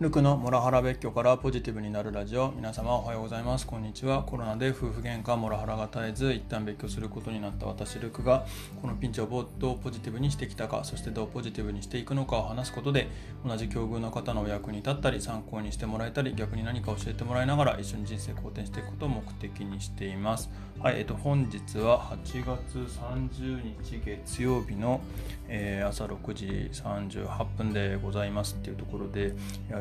ルクのモラハラ別居からポジティブになるラジオ。皆様おはようございます。こんにちは。コロナで夫婦喧嘩モラハラが絶えず一旦別居することになった私ルクがこのピンチをどうポジティブにしてきたかそしてどうポジティブにしていくのかを話すことで同じ境遇の方のお役に立ったり参考にしてもらえたり逆に何か教えてもらいながら一緒に人生好転していくことを目的にしています。はいえっと本日は8月30日月曜日の、えー、朝6時38分でございますっていうところで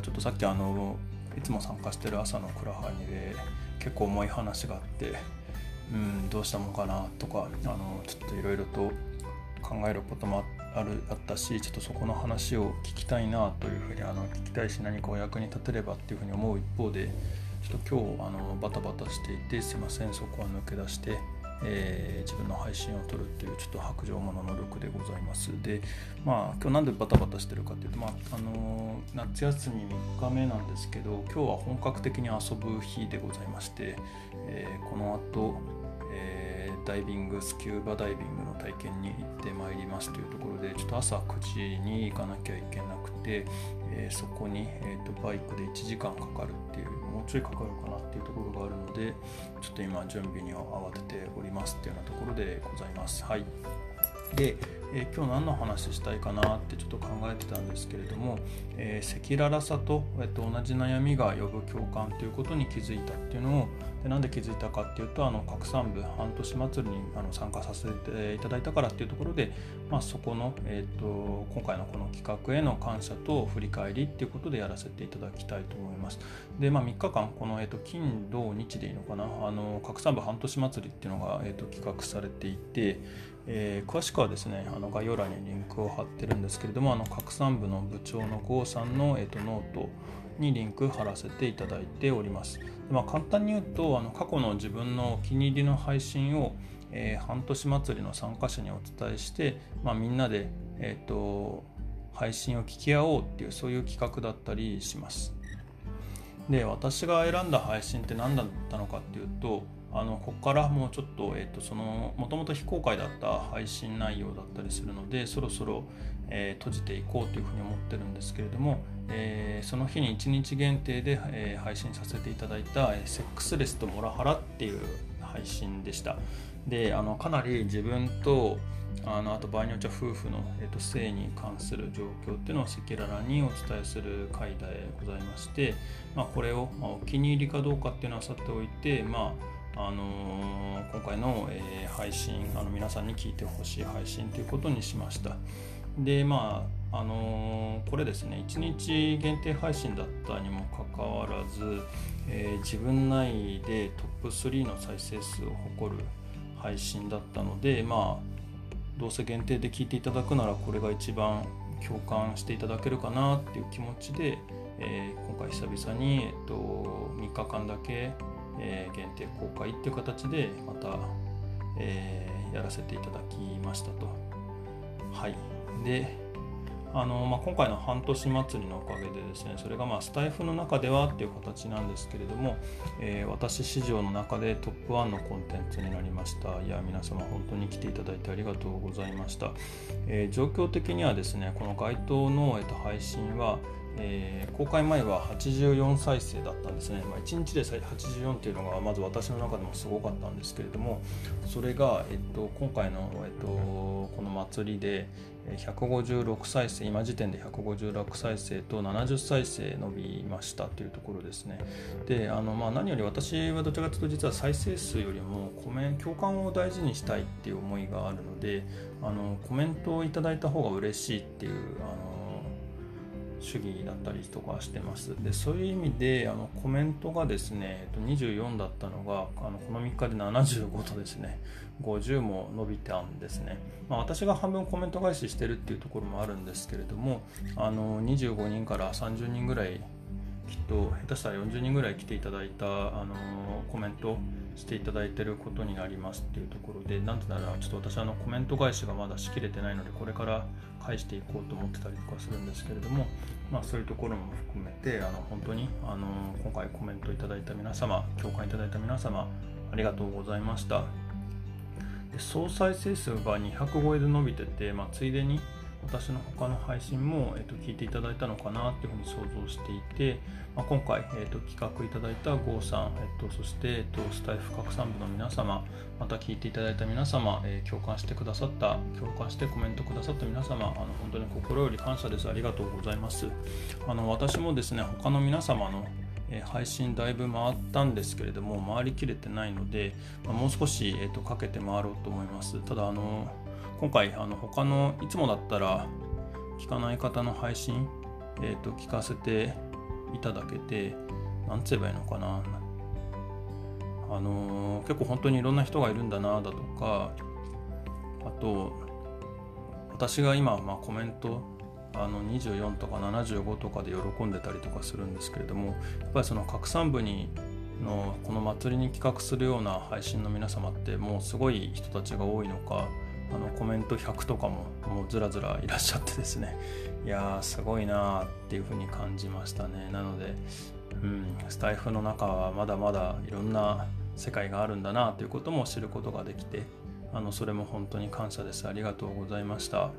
ちょっとさっきあのいつも参加してる朝のクラハニで結構重い話があってうんどうしたもんかなとかあのちょっといろいろと考えることもあるあったしちょっとそこの話を聞きたいなというふうにあの聞きたいし何かお役に立てればっていうふうに思う一方でちょっと今日あのバタバタしていてすいませんそこは抜け出してえー、自分の配信を撮るっていうちょっと白状者の力でございます。でまあ今日なんでバタバタしてるかっていうとまああのー、夏休み3日目なんですけど今日は本格的に遊ぶ日でございまして、えー、この後、えー、ダイビングスキューバダイビングの体験に行ってまいりますというところでちょっと朝9時に行かなきゃいけなくて、えそこに、えーとバイクで1時間かかるっていうもうちょいかかるかなっていうところがあるのでちょっと今準備に慌てておりますっていうようなところでございます。はい。で、えー、今日何の話したいかなってちょっと考えてたんですけれども赤裸々さと、えー、と同じ悩みが呼ぶ共感ということに気づいたっていうのをでなんで気づいたかっていうとあの拡散部半年祭りにあの参加させていただいたからっていうところで、まあ、そこの、えーと、今回のこの企画への感謝と振り返りっていうことでやらせていただきたいと思います。で、まあ、3日間この、えーと、金土日でいいのかなあの拡散部半年祭りっていうのが、えーと、企画されていて、えー、詳しくはですねあの概要欄にリンクを貼ってるんですけれどもあの拡散部の部長の郷さんの、えー、とノートにリンク貼らせていただいております。まあ、簡単に言うとあの過去の自分のお気に入りの配信を、えー、半年祭りの参加者にお伝えして、まあ、みんなで、えーと、配信を聞き合おうっていうそういう企画だったりします。で私が選んだ配信って何だったのかっていうとあのここからもうちょっと,、えーと、そのもともと非公開だった配信内容だったりするのでそろそろ、えー、閉じていこうというふうに思ってるんですけれども、えー、その日に1日限定で、えー、配信させていただいた「セックスレスとモラハラ」っていう配信でした。であのかなり自分とあのあと場合によっては夫婦の、えーと、性に関する状況っていうのを赤裸々にお伝えする回でございまして、まあ、これを、まあ、お気に入りかどうかっていうのはさておいて、まああのー、今回の、えー、配信あの皆さんに聞いてほしい配信ということにしました。でまああのー、これですね1日限定配信だったにもかかわらず、え、自分内でトップ3の再生数を誇る配信だったのでまあどうせ限定で聞いていただくならこれが一番共感していただけるかなっていう気持ちで、え、今回久々に、えっと、3日間だけ、えー、限定公開っていう形でまた、えー、やらせていただきましたと。はい。で、あのまあ、今回の半年祭りのおかげでですねそれがまあスタイフの中ではっていう形なんですけれども、えー、私史上の中でトップ1のコンテンツになりましたいや皆様本当に来ていただいてありがとうございました、えー、状況的にはですねこの該当の、えー、と配信はえー、公開前は84再生だったんですね、まあ、1日で84っていうのがまず私の中でもすごかったんですけれどもそれが、えっと、今回の、えっと、この祭りで156再生今時点で156再生と70再生伸びましたというところですね。であの、まあ、何より私はどちらかというと実は再生数よりもコメ共感を大事にしたいっていう思いがあるのであのコメントをいただいた方が嬉しいっていうあの主義だったりとかしてます。でそういう意味であのコメントがですね24だったのがあのこの3日で75とですね50も伸びたんですね、まあ、私が半分コメント返ししてるっていうところもあるんですけれどもあの25人から30人ぐらいきっと下手したら40人ぐらい来ていただいたあのコメントしていただいてることになりますっていうところでなんてならちょっと私あのコメント返しがまだしきれてないのでこれから返していこうと思ってたりとかするんですけれども、まあ、そういうところも含めてあの本当にあの今回コメントいただいた皆様共感いただいた皆様ありがとうございました。で総再生数が200超えで伸びてて、まあ、ついでに私の他の配信も、えーと、聞いていただいたのかなっていうふうに想像していて、まあ、今回、えーと、企画いただいた郷さん、えーと、そして、えー、とスタイフ拡散部の皆様また聞いていただいた皆様、えー、共感してくださった共感してコメントくださった皆様あの本当に心より感謝です。ありがとうございます。あの私もですね他の皆様の配信だいぶ回ったんですけれども回りきれてないので、まあ、もう少し、えーと、かけて回ろうと思います。ただあの今回あの他のいつもだったら聞かない方の配信、えーと、聞かせていただけて何つ言えばいいのかな。あの結構本当にいろんな人がいるんだなだとかあと私が今、まあ、コメントあの24とか75とかで喜んでたりとかするんですけれどもやっぱりその拡散部にのこの祭りに企画するような配信の皆様ってもうすごい人たちが多いのかあのコメント100とかももうずらずらいらっしゃってですね。いやーすごいなーっていうふうに感じましたね。なので、うん、スタイフの中はまだまだいろんな世界があるんだなということも知ることができてあのそれも本当に感謝です。ありがとうございました。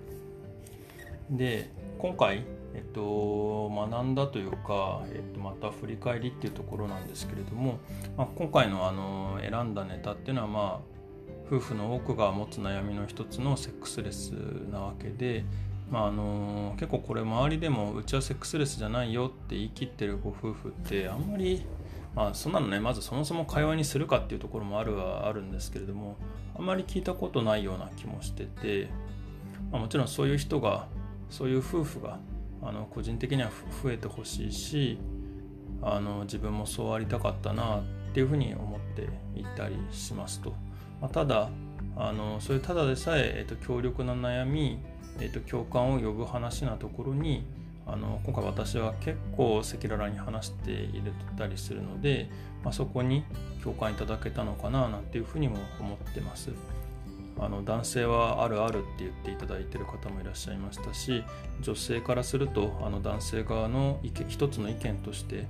で今回、えっと、学んだというか、えっと、また振り返りっていうところなんですけれども、まあ、今回のあの選んだネタっていうのはまあ夫婦の多くが持つ悩みの一つのセックスレスなわけで、まあ、あの結構これ周りでもうちはセックスレスじゃないよって言い切ってるご夫婦ってあんまりまあそんなのねまずそもそも会話にするかっていうところもあるはあるんですけれどもあんまり聞いたことないような気もしてて、まあ、もちろんそういう人がそういう夫婦があの個人的には増えてほしいしあの自分もそうありたかったなっていうふうに思っていたりしますと。まあ、ただあのそういうただでさええーと、強力な悩み、えーと、共感を呼ぶ話なところにあの今回私は結構赤裸々に話しているたりするので、まあ、そこに共感いただけたのかななんていうふうにも思ってます。あの男性はあるあるって言っていただいてる方もいらっしゃいましたし女性からするとあの男性側の意見一つの意見として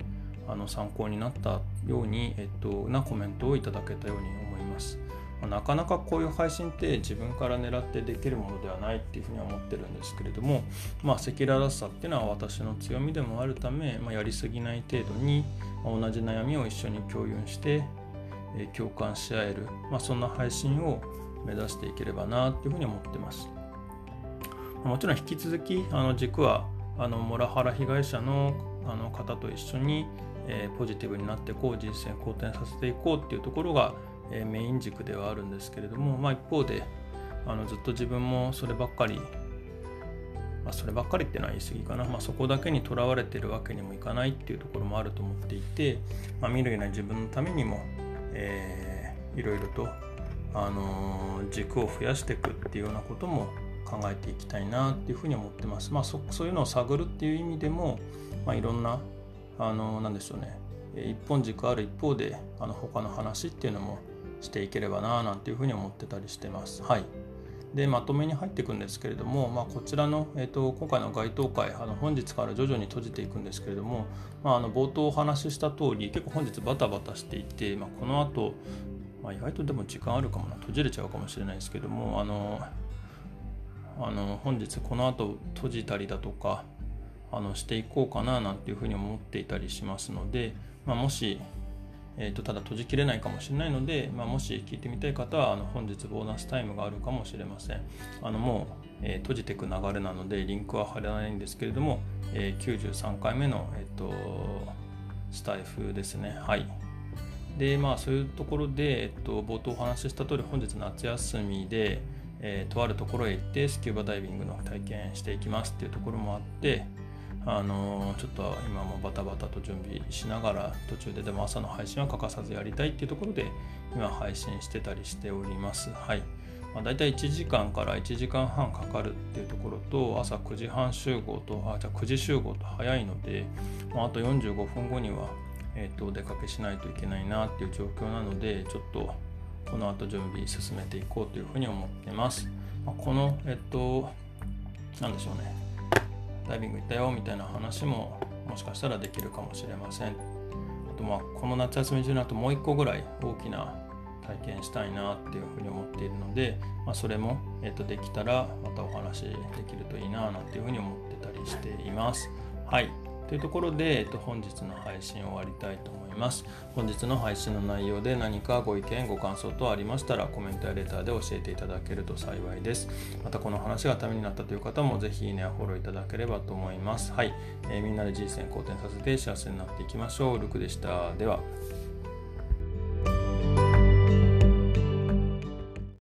あの参考になったように、えっと、なコメントをいただけたように思います。なかなかこういう配信って自分から狙ってできるものではないっていうふうには思ってるんですけれども、まあ、赤裸々さっていうのは私の強みでもあるため、まあ、やりすぎない程度に同じ悩みを一緒に共有して、え共感し合える、まあ、そんな配信を目指していければなっていうふうに思ってます。もちろん引き続きあの軸はあのモラハラ被害者のあの方と一緒に、えー、ポジティブになっていこう人生好転させていこうっていうところがえメイン軸ではあるんですけれども、まあ、一方であのずっと自分もそればっかり、まあ、そればっかりってのは言い過ぎかな、まあ、そこだけにとらわれてるわけにもいかないっていうところもあると思っていて、まあ、未来な自分のためにも、えー、いろいろと、あのー、軸を増やしていくっていうようなことも考えていきたいなっていうふうに思ってます。まあ、そそういうのを探るっていう意味でも、まあ、いろんな、あのー、なんでしょうね一本軸ある一方であの他の話っていうのもしていければななんていうふうに思ってたりしてます。はい、でまとめに入っていくんですけれども、まあ、こちらの、えーと、今回の該当会あの本日から徐々に閉じていくんですけれども、まあ、あの冒頭お話しした通り結構本日バタバタしていて、まあ、この後、まあ、意外とでも時間あるかもな閉じれちゃうかもしれないですけどもあのあの本日この後閉じたりだとかあのしていこうかななんていうふうに思っていたりしますので、まあ、もしえーと、ただ閉じきれないかもしれないので、まあ、もし聞いてみたい方はあの本日ボーナスタイムがあるかもしれません。あのもう、えー、閉じていく流れなのでリンクは貼らないんですけれども、えー、93回目の、えーと、スタイフですね。はい。でまあそういうところで、えっ、ー、と、冒頭お話しした通り本日夏休みで、えー、とあるところへ行ってスキューバダイビングの体験していきますっていうところもあってあのちょっと今もバタバタと準備しながら途中ででも朝の配信は欠かさずやりたいっていうところで今配信してたりしております。はい。まあ、大体1時間から1時間半かかるっていうところと朝9時半集合とあじゃあ9時集合と早いので、まあ、あと45分後には、えー、とお出かけしないといけないなっていう状況なのでちょっとこの後準備進めていこうというふうに思ってます。まあ、このえっ、と何でしょうねダイビング行ったよみたいな話ももしかしたらできるかもしれませんあとまあこの夏休み中にあともう一個ぐらい大きな体験したいなっていうふうに思っているので、まあ、それも、えー、とできたらまたお話できるといいななんていうふうに思ってたりしています。はいというところで、えっと、本日の配信を終わりたいと思います。本日の配信の内容で何かご意見、ご感想等ありましたらコメントやレターで教えていただけると幸いです。またこの話がためになったという方もぜひいいねやフォローいただければと思います。はい、えー、みんなで人生好転させて幸せになっていきましょう。ルクでした。では。